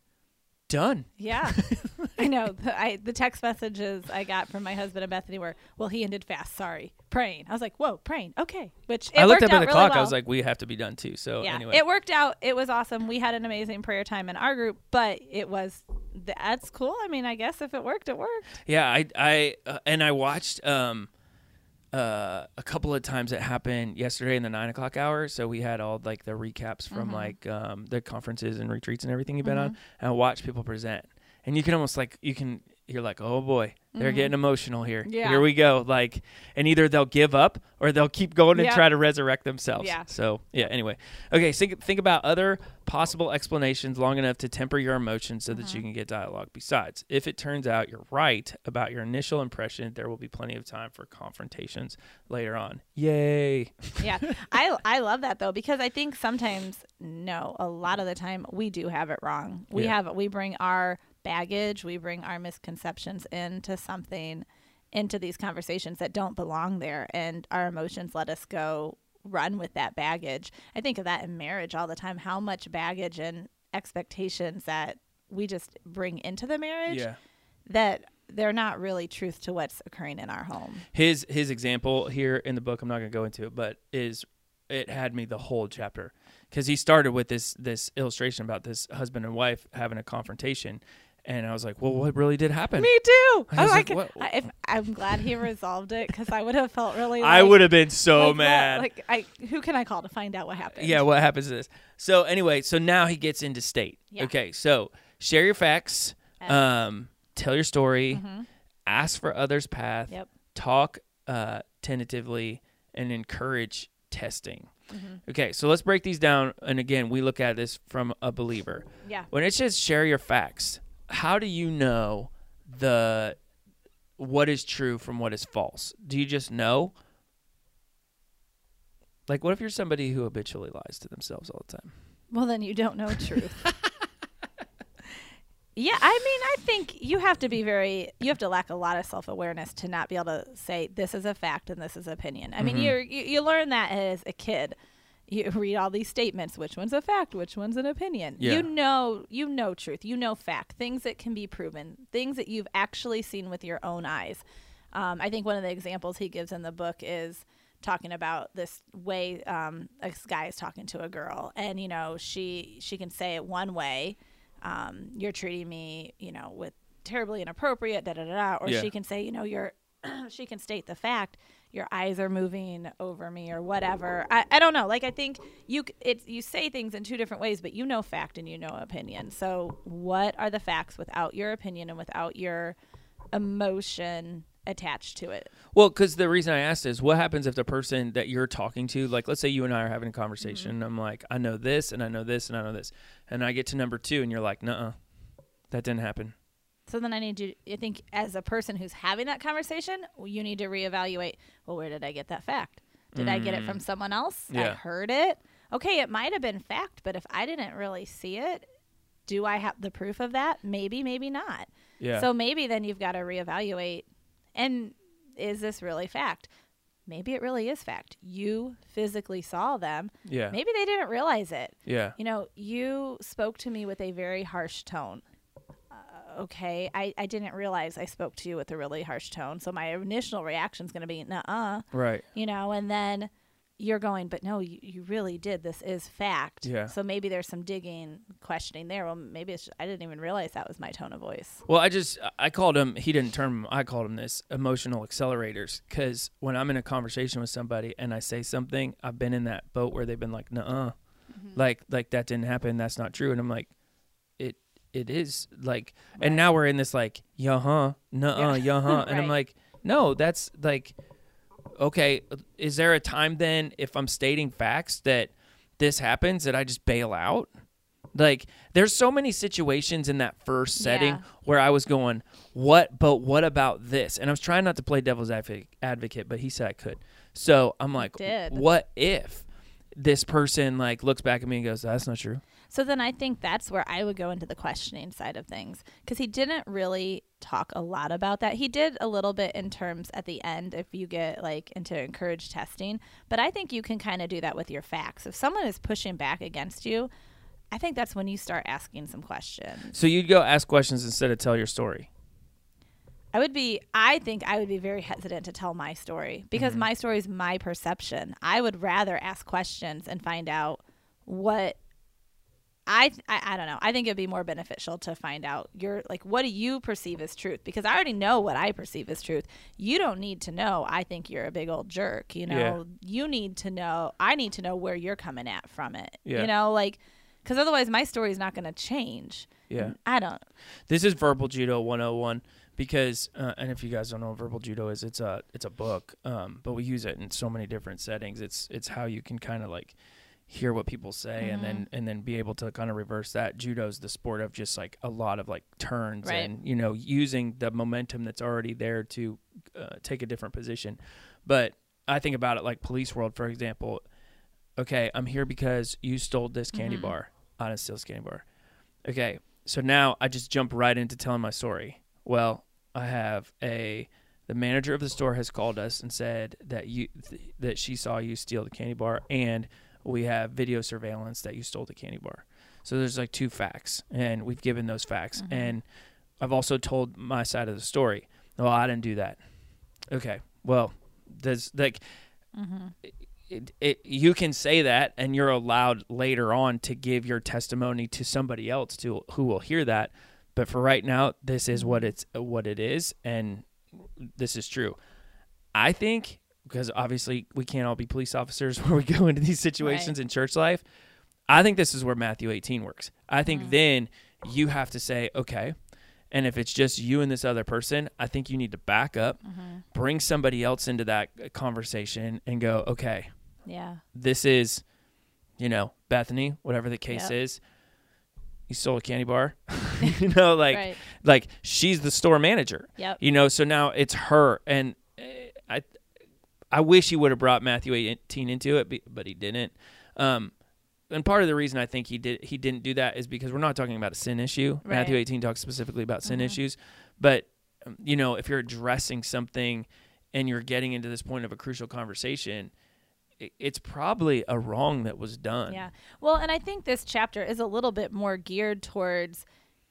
done. Yeah, I know. The, I, the text messages I got from my husband and Bethany were, "Well, he ended fast. Sorry, praying." I was like, "Whoa, praying? Okay." Which it I looked up at the really clock. I was like, we have to be done too. So yeah, anyway, it worked out. It was awesome. We had an amazing prayer time in our group, but it was that's cool. I mean, I guess if it worked, it worked. yeah, I I uh, and I watched um uh a couple of times it happened yesterday in the nine o'clock hour. So we had all like the recaps from Mm-hmm. like um the conferences and retreats and everything you've been on, and I watched people present, and you can almost like you can you're like, oh boy, they're getting emotional here. Mm-hmm. Yeah. Here we go. Like, and either they'll give up or they'll keep going and try to resurrect themselves. Yeah. So yeah. Anyway, okay. Think think about other possible explanations long enough to temper your emotions so that Mm-hmm. you can get dialogue. Besides, if it turns out you're right about your initial impression, there will be plenty of time for confrontations later on. Yay! yeah i i love that though because i think sometimes no a lot of the time we do have it wrong we Yeah. have we bring our baggage we bring our misconceptions into something into these conversations that don't belong there and our emotions let us go run with that baggage. I think of that in marriage all the time how much baggage and expectations that we just bring into the marriage Yeah. that they're not really truth to what's occurring in our home. His his example here in the book i'm not going to go into it but is it had me the whole chapter. Because he started with this this illustration about this husband and wife having a confrontation and i was like well what really did happen Me too. I I like. like, I, if, I'm glad he resolved it because I would have felt really. i would have been so like mad Like, I who can I call to find out what happened? yeah what happens is so anyway so now he gets into state Yeah. okay so share your facts um tell your story ask for others path Mm-hmm. Yep. talk uh tentatively and encourage testing Mm-hmm. okay so let's break these down and again we look at this from a believer Yeah. when it says share your facts how do you know the what is true from what is false do you just know like what if you're somebody who habitually lies to themselves all the time Well, then you don't know truth. yeah, I mean, I think you have to be very. You have to lack a lot of self awareness to not be able to say this is a fact and this is opinion. I mean, Mm-hmm. you're, you you learn that as a kid. You read all these statements. Which one's a fact? Which one's an opinion? Yeah. You know, you know truth. You know fact. Things that can be proven. Things that you've actually seen with your own eyes. Um, I think one of the examples he gives in the book is talking about this way um, this guy is talking to a girl, and you know she she can say it one way, um, you're treating me, you know, with terribly inappropriate, da da da, da. or Yeah. she can say, you know, you're she can state the fact your eyes are moving over me or whatever. I, I don't know. Like i think you it's you say things in two different ways but you know fact and you know opinion. So what are the facts without your opinion and without your emotion attached to it? Well, because the reason I asked is what happens if the person that you're talking to, like, let's say you and I are having a conversation, Mm-hmm. and I'm like, I know this, and I know this, and I know this, and I get to number two, and you're like, nuh that didn't happen. So then i need to i think as a person who's having that conversation you need to reevaluate well where did i get that fact did i get it from someone else i Mm. Heard it okay it might have been fact but if i didn't really see it do i have the proof of that maybe maybe not Yeah. So maybe then you've got to reevaluate and is this really fact? Maybe it really is fact. You physically saw them. yeah. Maybe they didn't realize it. Yeah. You know, you spoke to me with a very harsh tone. Okay, I, I didn't realize I spoke to you with a really harsh tone. So my initial reaction is going to be, nah, uh, Right. you know, and then you're going, but no, you, you really did. This is fact. Yeah. So maybe there's some digging, questioning there. Well, maybe it's just, I didn't even realize that was my tone of voice. Well, I just I called him. He didn't term. I called him this emotional accelerators because when I'm in a conversation with somebody and I say something, I've been in that boat where they've been like, "Nuh-uh," like like that didn't happen. That's not true. And I'm like, it is like. And now we're in this like, yeah, huh, nuh-uh, yeah, huh, and I'm like, no, that's like, okay. Is there a time then if I'm stating facts that this happens that I just bail out? Like there's so many situations in that first setting Yeah. where I was going, what? But what about this? And I was trying not to play devil's advocate, but he said I could. So I'm like, what if this person like looks back at me and goes, that's not true. So then I think that's where I would go into the questioning side of things because he didn't really talk a lot about that. He did a little bit in terms at the end if you get like into encouraged testing, but I think you can kind of do that with your facts. If someone is pushing back against you, I think that's when you start asking some questions. So you'd go ask questions instead of tell your story. I would be I think I would be very hesitant to tell my story because mm-hmm. my story is my perception. I would rather ask questions and find out what I, I I don't know. I think it'd be more beneficial to find out your like what do you perceive as truth because I already know what I perceive as truth. You don't need to know I think you're a big old jerk, you know. Yeah. You need to know I need to know where you're coming at from it. Yeah. You know, like cuz otherwise my story is not going to change. Yeah. I don't This is Verbal Judo 101 because, uh, and if you guys don't know what Verbal Judo is, it's a it's a book, um, but we use it in so many different settings. It's it's how you can kind of like hear what people say and then and then be able to kind of reverse that. Judo's the sport of just like a lot of like turns Right. and you know using the momentum that's already there to uh, take a different position. But I think about it like Police World, for example. Okay, I'm here because you stole this candy bar. I didn't steal this candy bar. Okay, so now I just jump right into telling my story. Well, I have a the manager of the store has called us and said that you th- that she saw you steal the candy bar and we have video surveillance that you stole the candy bar. So there's like two facts and we've given those facts mm-hmm. and I've also told my side of the story. No, I didn't do that. Okay. Well, there's like mm-hmm. it, it, you can say that and you're allowed later on to give your testimony to somebody else to who will hear that but for right now this is what mm-hmm. it's what it is and this is true i think because obviously we can't all be police officers where we go into these situations Right. in church life i think this is where matthew 18 works i think mm. then you have to say okay and if it's just you and this other person, I think you need to back up, mm-hmm. bring somebody else into that uh, conversation and go, okay, yeah. this is, you know, Bethany, whatever the case Yep. is. You stole a candy bar, you know, like, Right. like she's the store manager, Yep. you know. So now it's her, and eh, I, I wish he would have brought Matthew 18 into it, but he didn't. Um, and part of the reason I think he did he didn't do that is because we're not talking about a sin issue. Right. Matthew 18 talks specifically about sin Mhm. issues, but um, you know, if you're addressing something and you're getting into this point of a crucial conversation, it's probably a wrong that was done. Yeah. Well, and I think this chapter is a little bit more geared towards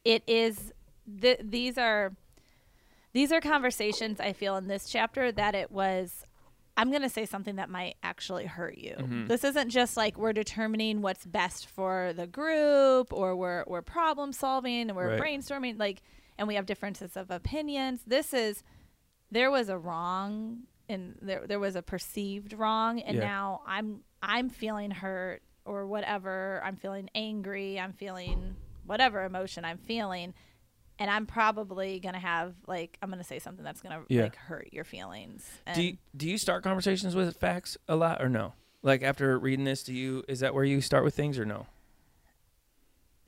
it is th- these are these are conversations I feel in this chapter that it was I'm going to say something that might actually hurt you. Mhm. This isn't just like we're determining what's best for the group or we're we're problem solving and we're Right. brainstorming like and we have differences of opinions. This is there was a wrong and there there was a perceived wrong and Yeah. now I'm I'm feeling hurt or whatever. I'm feeling angry. I'm feeling whatever emotion I'm feeling and I'm probably going to have like I'm going to say something that's going to Yeah. like hurt your feelings. And Do you, do you start conversations with facts a lot or no? Like after reading this, do you is that where you start with things or no?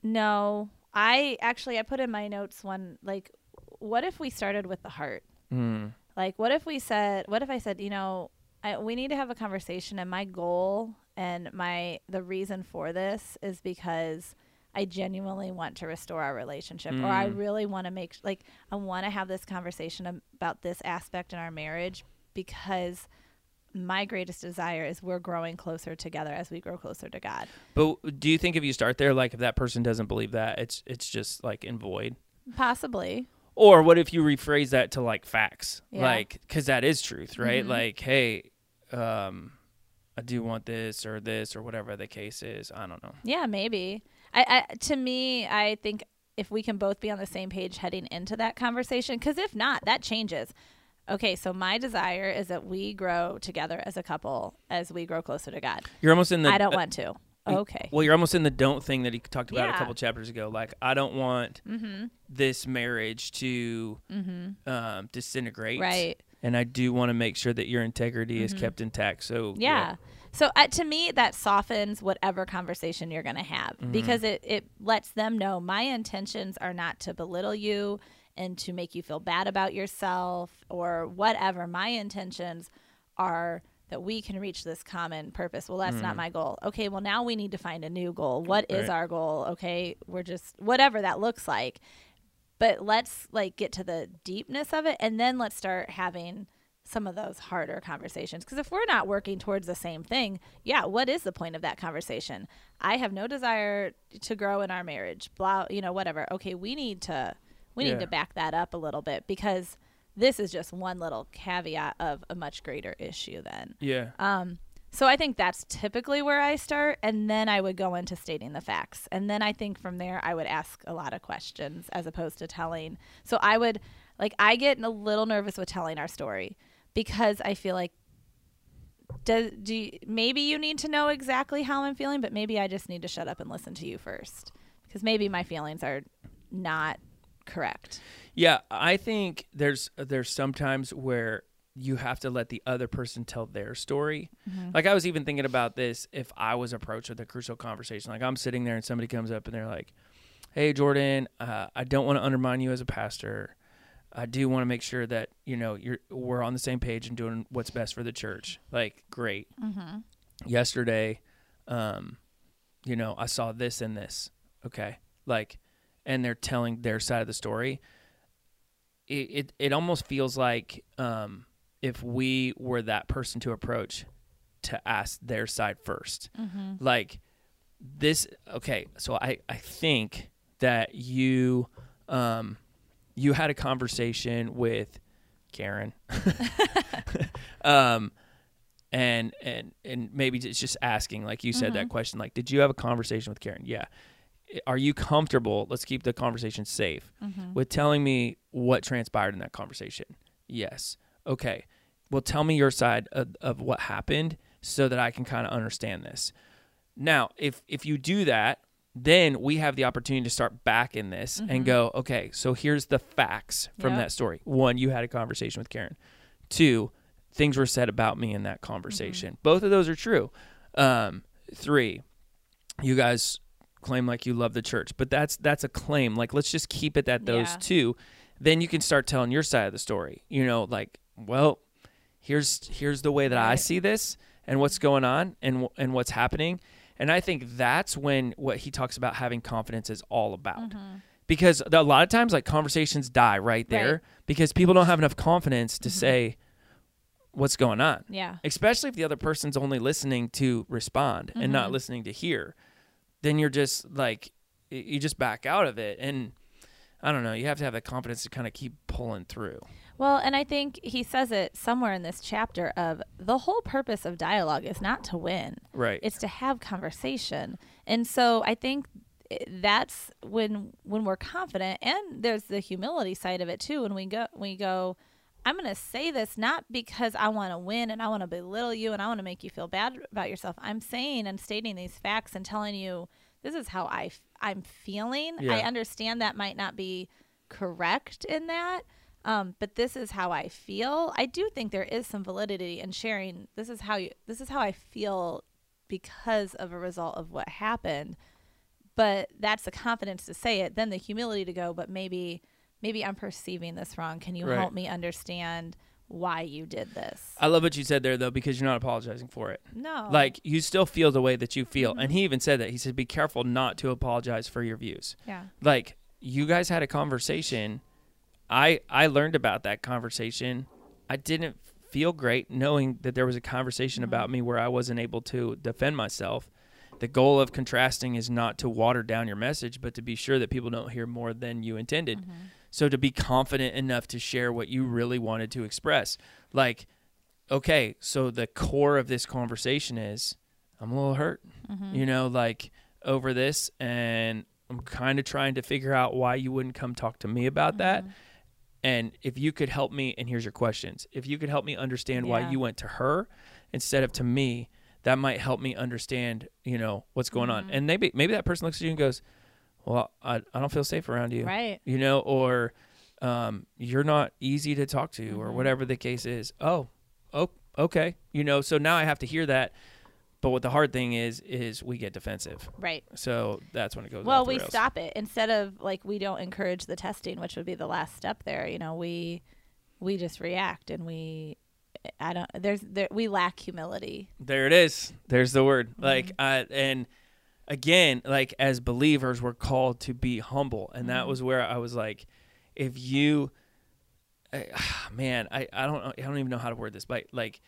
no, I actually I put in my notes one like what if we started with the heart? Mm. Like, what if we said, what if I said, you know, I, we need to have a conversation, and my goal and my the reason for this is because I genuinely want to restore our relationship, or I Mm. really want to make like I want to have this conversation about this aspect in our marriage because my greatest desire is we're growing closer together as we grow closer to God. But do you think if you start there, like if that person doesn't believe that, it's it's just like in void? Possibly, Or what if you rephrase that to like facts, Yeah. like because that is truth, right? Mhm. Like, hey, um, I do want this or this or whatever the case is. I don't know. Yeah, maybe. I, I to me, I think if we can both be on the same page heading into that conversation, because if not, that changes. Okay, so my desire is that we grow together as a couple as we grow closer to God. You're almost in the. I don't uh, want to. Okay. Well, you're almost in the don't thing that he talked about a couple chapters ago. Like, I don't want Mm-hmm. this marriage to Mm-hmm. um, disintegrate. Right. And I do want to make sure that your integrity is Mhm. kept intact. So Yeah. So uh, to me, that softens whatever conversation you're going to have Mhm. because it, it lets them know my intentions are not to belittle you and to make you feel bad about yourself or whatever. My intentions are that we can reach this common purpose. Well, that's not Mhm. my goal. Okay, well, now we need to find a new goal. What is Right. our goal? Okay, we're just whatever that looks like. But let's like get to the deepness of it and then let's start having some of those harder conversations because if we're not working towards the same thing yeah what is the point of that conversation i have no desire to grow in our marriage blah you know whatever okay we need to we Yeah. need to back that up a little bit because this is just one little caveat of a much greater issue then Yeah. um, so I think that's typically where I start, and then I would go into stating the facts, and then I think from there I would ask a lot of questions as opposed to telling. So I would like I get a little nervous with telling our story because I feel like do, do you, maybe you need to know exactly how I'm feeling, but maybe I just need to shut up and listen to you first because maybe my feelings are not correct. Yeah, I think there's there's sometimes where you have to let the other person tell their story. Like I was even thinking about this if I was approached with a crucial conversation. Like I'm sitting there and somebody comes up and they're like, "Hey Jordan, uh, I don't want to undermine you as a pastor. I do want to make sure that you know you're we're on the same page and doing what's best for the church." Like, great. Mm-hmm. Yesterday, um, you know, I saw this and this. Okay, like, and they're telling their side of the story it, it, it almost feels like um, if we were that person to approach to ask their side first Mm-hmm. like this okay so i i think that you um you had a conversation with karen um and and and maybe it's just asking like you said that Mhm. question like did you have a conversation with karen yeah are you comfortable let's keep the conversation safe Mm-hmm. with telling me what transpired in that conversation. Yes. Okay. Well, tell me your side of, of what happened so that I can kind of understand this. Now, if if you do that, then we have the opportunity to start back in this and Mhm. go, okay, so here's the facts from Yep. that story. One, you had a conversation with Karen. Two, things were said about me in that conversation. Both of those are true. Um, three, you guys claim like you love the church, but that's that's a claim. Like let's just keep it at those Yeah. two. Then you can start telling your side of the story. You know, like, well, here's here's the way that I see this and what's going on and and what's happening. And I think that's when what he talks about having confidence is all about. Mm-hmm. Because a lot of times like conversations die right there Right. because people don't have enough confidence to Mhm. say what's going on Yeah. especially if the other person's only listening to respond and not Mhm. listening to hear then you're just like you just back out of it and i don't know you have to have the confidence to kind of keep pulling through Well, and I think he says it somewhere in this chapter of the whole purpose of dialogue is not to win. right It's to have conversation. And so I think that's when when we're confident and there's the humility side of it too when we go we go I'm going to say this not because I want to win and I want to belittle you and I want to make you feel bad about yourself. I'm saying and stating these facts and telling you this is how I f- I'm feeling. Yeah. I understand that might not be correct in that. Um, but this is how I feel. I do think there is some validity in sharing. This is how you. This is how I feel because of a result of what happened. But that's the confidence to say it. Then the humility to go. But maybe, maybe I'm perceiving this wrong. Can you Right. help me understand why you did this? i love what you said there though because you're not apologizing for it no. like you still feel the way that you feel Mhm. and he even said that he said be careful not to apologize for your views yeah. like you guys had a conversation i i learned about that conversation i didn't feel great knowing that there was a conversation Mhm. about me where i wasn't able to defend myself the goal of contrasting is not to water down your message but to be sure that people don't hear more than you intended Mhm. so to be confident enough to share what you really wanted to express like okay, so the core of this conversation is I'm a little hurt, you know, like over this, and I'm kind of trying to figure out why you wouldn't come talk to me about that. And if you could help me, and here's your questions if you could help me understand why Yeah. you went to her instead of to me, that might help me understand, you know, what's going Mm-hmm. on. And maybe maybe that person looks at you and goes, Well, I, I don't feel safe around you Right. you know, or um, you're not easy to talk to, or Mm-hmm. whatever the case is. Oh, oh, okay, you know. So now I have to hear that. But what the hard thing is, is we get defensive. Right. So that's when it goes. Well, we rails. stop it instead of like we don't encourage the testing, which would be the last step there. You know, we we just react and we I don't there's there we lack humility. There it is. There's the word. Mm-hmm. Like, I, and again, like as believers, we're called to be humble, and Mm-hmm. that was where I was like, if you, I, man, I, I don't, I don't even know how to word this, but like,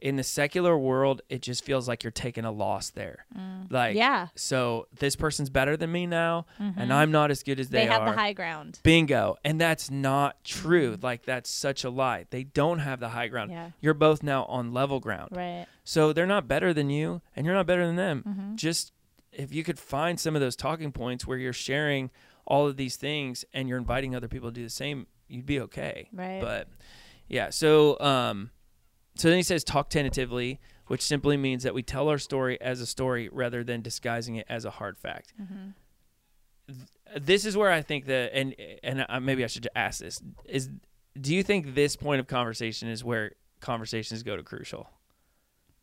in the secular world, it just feels like you're taking a loss there. Like, Mm. Yeah. Mm-hmm. So this person's better than me now, and I'm not as good as they, They, have are. the high ground. Bingo. And that's not true. Like that's such a lie. They don't have the high ground. Yeah. You're both now on level ground. Right. So they're not better than you and you're not better than them. Mm-hmm. Just if you could find some of those talking points where you're sharing all of these things and you're inviting other people to do the same, you'd be okay. Right. But yeah, so um so then he says talk tentatively, which simply means that we tell our story as a story rather than disguising it as a hard fact. Th- This is where I think that and and uh, maybe I should ask this is do you think this point of conversation is where conversations go to crucial?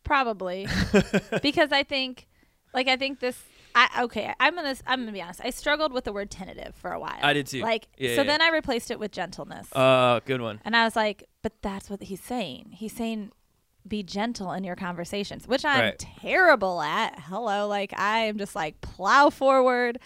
Probably. because I think like I think this I okay, I'm gonna I'm gonna be honest. I struggled with the word tentative for a while. I did too. Like Yeah, so yeah. then I replaced it with gentleness. Uh, good one. And I was like, but that's what he's saying. He's saying be gentle in your conversations, which I'm Right. terrible at. Hello, like I am just like plow forward,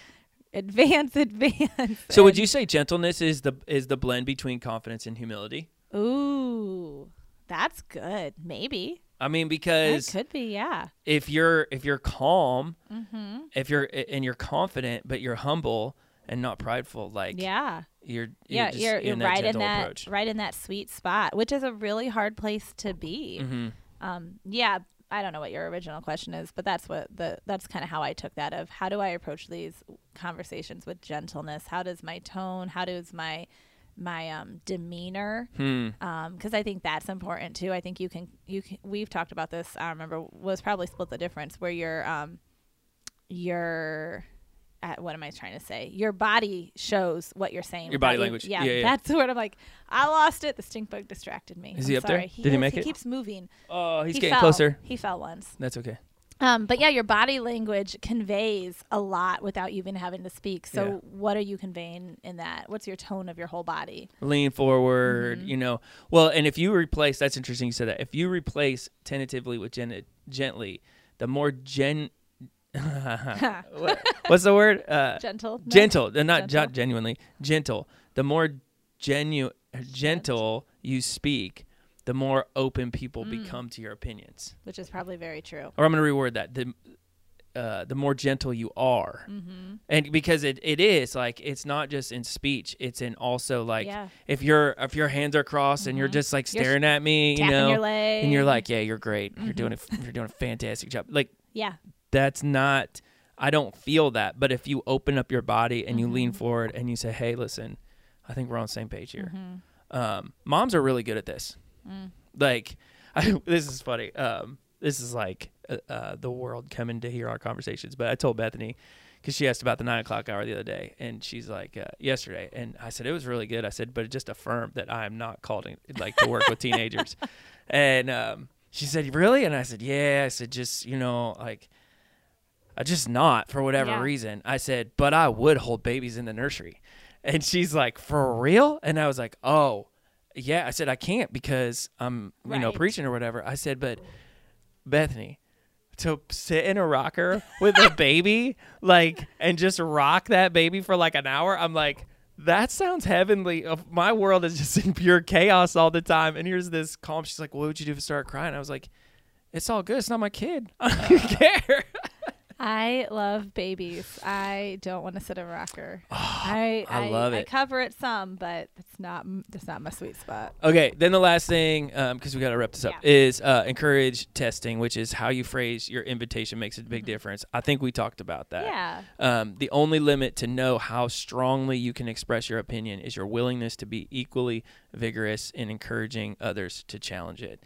advance, advance. So would you say gentleness is the is the blend between confidence and humility? Ooh, that's good. Maybe I mean, because it could be. Yeah. if you're if you're calm, Mm-hmm. if you're and you're confident, but you're humble and not prideful, like Yeah. you're, you're yeah. just You're, you're that right in that approach. right in that sweet spot, which is a really hard place to be. hmm Um. Yeah. I don't know what your original question is, but that's what the that's kind of how I took that of how do I approach these conversations with gentleness? How does my tone? How does my my um demeanor Hmm. um because i think that's important too i think you can you can we've talked about this i remember was probably split the difference where your um your uh, what am i trying to say your body shows what you're saying Your body you- language. yeah, Yeah, yeah. that's what i'm like i lost it the stink bug distracted me Is I'm he up there? sorry. Did he is. make he it? keeps moving Oh, he's he getting fell. closer. he fell once That's okay. Um, but yeah, your body language conveys a lot without even having to speak. So, Yeah. what are you conveying in that? What's your tone of your whole body? Lean forward, Mm-hmm. you know. Well, and if you replace, that's interesting. You said that. If you replace tentatively with gen- gently, the more gen. what, what's the word? Uh, Gentle, gentle, uh, not Gentle. gen- genuinely gentle. The more genu- gentle you speak, the more open people Mm. become to your opinions. which is probably very true. Or I'm going to reword that. The uh, the more gentle you are, Mm-hmm. and because it, it is like it's not just in speech; it's in also like Yeah. if your if your hands are crossed and you're just like You're staring at me, you know, your and you're like, yeah, you're great, you're doing it, you're doing a fantastic job. Like yeah, that's not I don't feel that. But if you open up your body and you Mm-hmm. lean forward and you say, "Hey, listen, I think we're on the same page here." Mm-hmm. Um, moms are really good at this. Mm. Like, I, this is funny. Um, this is like uh, uh, the world coming to hear our conversations. But I told Bethany because she asked about the nine o'clock hour the other day, and she's like, uh, yesterday, and I said it was really good. I said, but it just affirmed that I am not called in, like to work with teenagers. And um, she said, really? And I said, yeah. I said, just you know, like. I just not for whatever Yeah. reason. I said, but I would hold babies in the nursery. And she's like, for real? And I was like, oh, yeah. I said, I can't because I'm, you know, preaching or whatever. I said, but Bethany, to sit in a rocker with a baby, like, and just rock that baby for like an hour, I'm like, that sounds heavenly. My world is just in pure chaos all the time. And here's this calm. She's like, what would you do if I start crying? I was like, it's all good. It's not my kid. I don't uh-huh. care. I love babies. I don't want to sit in a rocker. I, I love I cover it some, but it's not that's not my sweet spot. Okay, then the last thing, because we got to wrap this up, Yeah. is uh, encourage testing, which is how you phrase your invitation makes a big difference. I think we talked about that. Yeah. Um, the only limit to know how strongly you can express your opinion is your willingness to be equally vigorous in encouraging others to challenge it.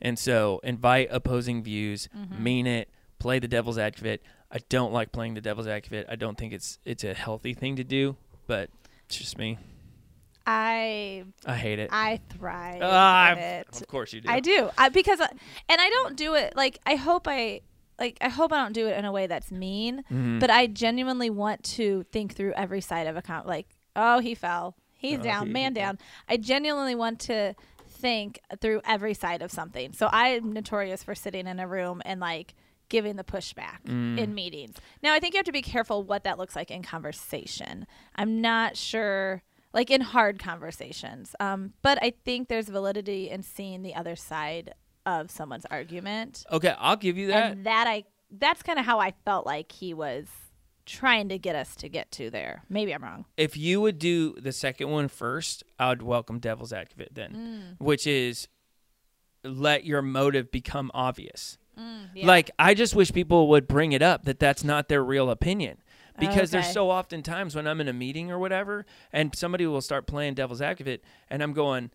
And so, invite opposing views, mean it, play the devil's advocate. I don't like playing the devil's advocate. I don't think it's it's a healthy thing to do, but it's just me. I I hate it. I thrive in it. of course you do. I do. I, because I, and I don't do it like I hope I like I hope I don't do it in a way that's mean, Mhm. but I genuinely want to think through every side of a con like oh he fell. He's Oh, down, he- man he down. I genuinely want to think through every side of something. So I'm notorious for sitting in a room and like giving the pushback Mm. in meetings. Now I think you have to be careful what that looks like in conversation. I'm not sure like in hard conversations. Um, but I think there's validity in seeing the other side of someone's argument. Okay, I'll give you that. And that I that's kind of how I felt like he was trying to get us to get to there. Maybe I'm wrong. if you would do the second one first, I would welcome devil's advocate then, Mm. which is let your motive become obvious. Mm, yeah. Like I just wish people would bring it up that that's not their real opinion. Oh, because there's Okay. so often times when I'm in a meeting or whatever and somebody will start playing devil's advocate and I'm going,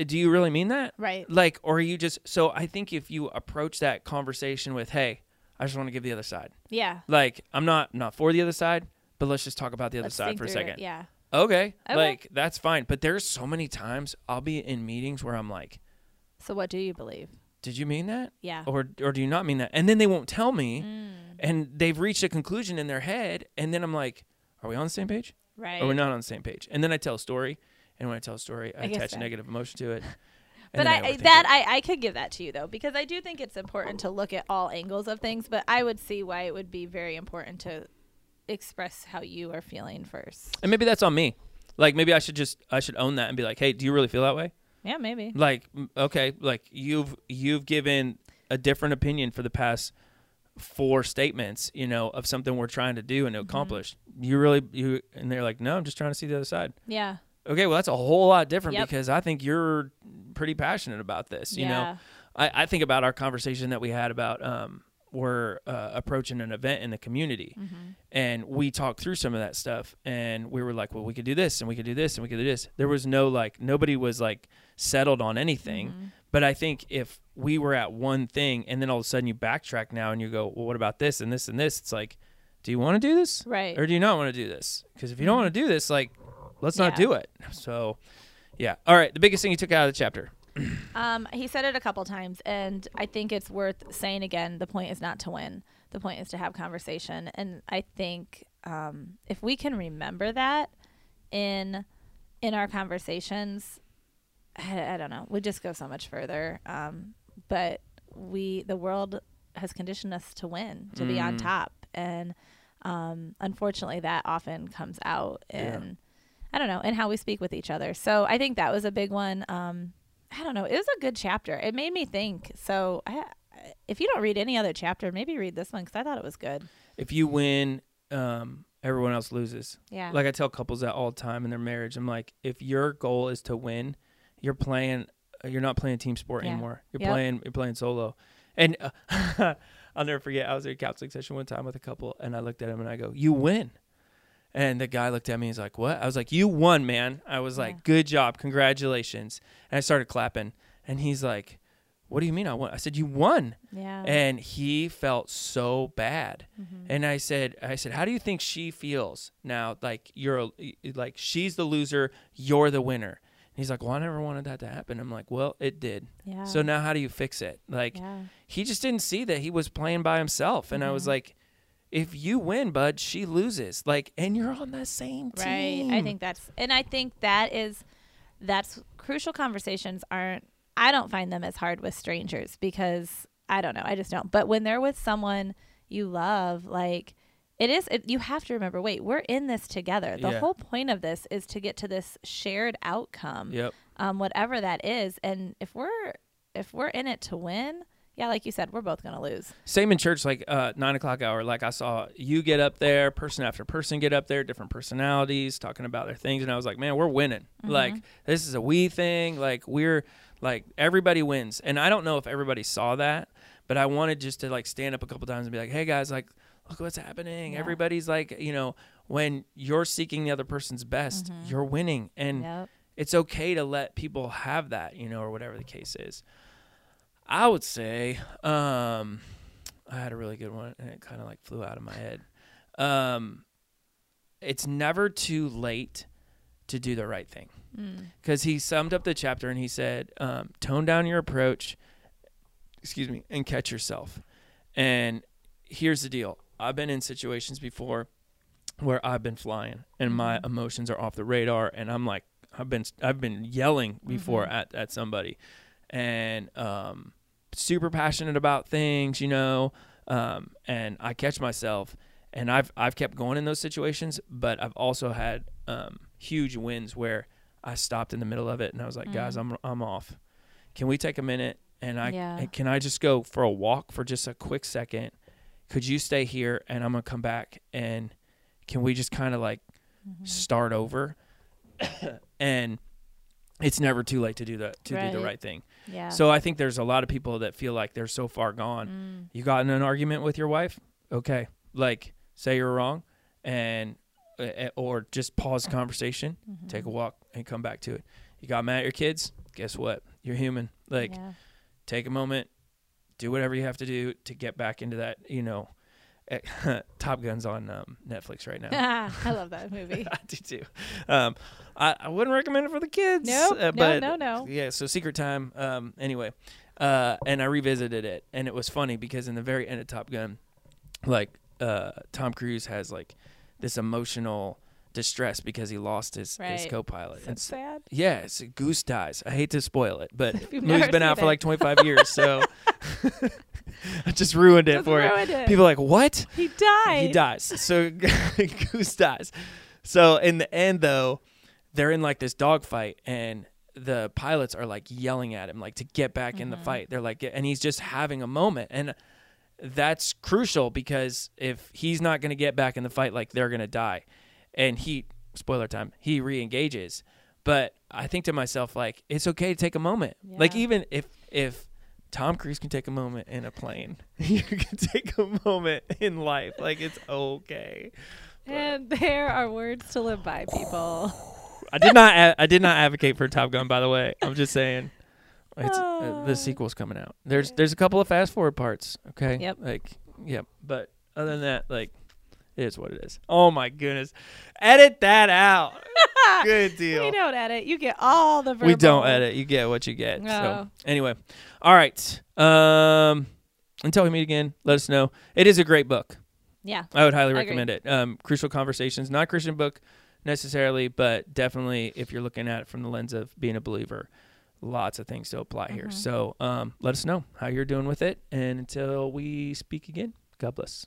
uh, "Do you really mean that?" Right. Like or are you just so I think if you approach that conversation with, "Hey, I just want to give the other side." Yeah. Like, I'm not not for the other side, but let's just talk about the other Let's side for a through it. second. Yeah. Okay. Okay. Like that's fine. But there's so many times I'll be in meetings where I'm like, So what do you believe? "Did you mean that?" Yeah. Or or do you not mean that? And then they won't tell me, Mm. and they've reached a conclusion in their head, and then I'm like, "Are we on the same page? Right. Or we're not on the same page?" And then I tell a story, and when I tell a story, I, I attach so. a negative emotion to it. But I, I that. I, I could give that to you though because I do think it's important to look at all angles of things. But I would see why it would be very important to express how you are feeling first. and maybe that's on me. Like maybe I should just I should own that and be like, "Hey, do you really feel that way?" Yeah, maybe. like okay like you've you've given a different opinion for the past four statements you know of something we're trying to do and to accomplish you really you and they're like no i'm just trying to see the other side Yeah. okay well that's a whole lot different Yep. because i think you're pretty passionate about this you know Yeah. I, I think about our conversation that we had about um we're uh, approaching an event in the community. Mm-hmm. and we talked through some of that stuff and we were like well we could do this and we could do this and we could do this. There was no like nobody was like settled on anything. Mm-hmm. but i think if we were at one thing and then all of a sudden you backtrack now and you go well what about this and this and this? It's like do you want to do this? Right. or do you not want to do this? Because if you don't want to do this like let's not do it. So yeah. All right. The biggest thing you took out of the chapter Um, he said it a couple times, and I think it's worth saying again. The point is not to win. The point is to have conversation, and I think um, if we can remember that in in our conversations, I, I don't know, we just go so much further. Um, but we, the world, has conditioned us to win, to be on Mm. top, and um, unfortunately, that often comes out Yeah. in I don't know, and how we speak with each other. So I think that was a big one. Um, I don't know. It was a good chapter. It made me think. So I, if you don't read any other chapter, maybe read this one because I thought it was good. if you win um everyone else loses Yeah. like I tell couples that all the time in their marriage. I'm like, if your goal is to win, you're playing. uh, You're not playing team sport Yeah. anymore. You're Yep. playing. You're playing solo. And uh, I'll never forget. I was at a counseling session one time with a couple, and I looked at him and I go, "You win." And the guy looked at me. He's like, "What?" I was like, "You won, man." I was like, "Good job, congratulations!" And I started clapping. And he's like, "What do you mean I won?" I said, "You won." yeah. and he felt so bad Mhm. and i said i said how do you think she feels now like you're a, like she's the loser you're the winner and he's like well i never wanted that to happen i'm like well it did yeah. so now how do you fix it like yeah. he just didn't see that he was playing by himself and i was like if you win bud she loses like and you're on the same team. Right. I think that's, and I think that is, that's crucial conversations aren't, I don't find them as hard with strangers because I don't know. I just don't. But when they're with someone you love, like, it is, it, you have to remember wait, we're in this together. The Yeah. whole point of this is to get to this shared outcome. yep um, whatever that is. And if we're if we're in it to win, yeah, like you said, we're both gonna lose. Same in church, like uh, nine o'clock hour. Like I saw you get up there, person after person get up there, different personalities talking about their things, and I was like, man, we're winning. Like this is a we thing. Like we're like everybody wins, and I don't know if everybody saw that, but I wanted just to like stand up a couple times and be like, hey guys, like look what's happening. Yeah. Everybody's like, you know, when you're seeking the other person's best, you're winning, and Yep. it's okay to let people have that, you know, or whatever the case is. I would say, um, I had a really good one, and it kind of like flew out of my head. Um, it's never too late to do the right thing, because he summed up the chapter and he said, um, "Tone down your approach, excuse me, and catch yourself." And here's the deal: I've been in situations before where I've been flying and my emotions are off the radar, and I'm like, I've been I've been yelling before at at somebody, and um, super passionate about things, you know, um, and I catch myself, and I've I've kept going in those situations, but I've also had um, huge wins where I stopped in the middle of it and I was like, guys, I'm I'm off. Can we take a minute and I Yeah. and can I just go for a walk for just a quick second? Could you stay here and I'm gonna come back and can we just kind of like start over? and it's never too late to do the to do the Right. right thing. Yeah. So I think there's a lot of people that feel like they're so far gone. Mm. You got in an argument with your wife? Okay. Like say you're wrong and uh, or just pause the conversation, Mm-hmm. take a walk and come back to it. You got mad at your kids? Guess what? You're human. Like yeah. take a moment, do whatever you have to do to get back into that, you know, eh, Top Gun's on um, Netflix right now. I love that movie. I do too. Um, I, I wouldn't recommend it for the kids. Nope. uh, No, but no, no. Yeah, so Secret Time. Um, anyway, uh, and I revisited it, and it was funny because in the very end of Top Gun, like uh, Tom Cruise has like this emotional distress because he lost his, his co-pilot. So And s- sad. yeah, Goose dies. I hate to spoil it, but movie's been out seen for like 25 years, so I just ruined it Just for ruined you. it. People are like, "What?" He dies. He dies. So Goose dies. So in the end, though, they're in like this dogfight, and the pilots are like yelling at him, like to get back in the mm-hmm. fight. They're like, and he's just having a moment, and that's crucial because if he's not going to get back in the fight, like they're going to die. And he, spoiler time, he re-engages. But I think to myself, like, it's okay to take a moment. Like even if if Tom Cruise can take a moment in a plane, you can take a moment in life. Like it's okay. And there are words to live by, people. I did not. a- I did not advocate for Top Gun. By the way, I'm just saying. It's uh, the sequel's coming out. There's there's a couple of fast forward parts. Okay. Yep. Like yep. But other than that, like it is what it is. Oh my goodness, edit that out. Good deal. We don't edit. You get all the verbal. We don't edit. You get what you get. So anyway, all right. Um, until we meet again, let us know. It is a great book. Yeah. I would highly I agree. recommend it. Um, Crucial Conversations, not a Christian book necessarily, but definitely if you're looking at it from the lens of being a believer, lots of things to apply here. Mm-hmm. So um, let us know how you're doing with it. And until we speak again, God bless.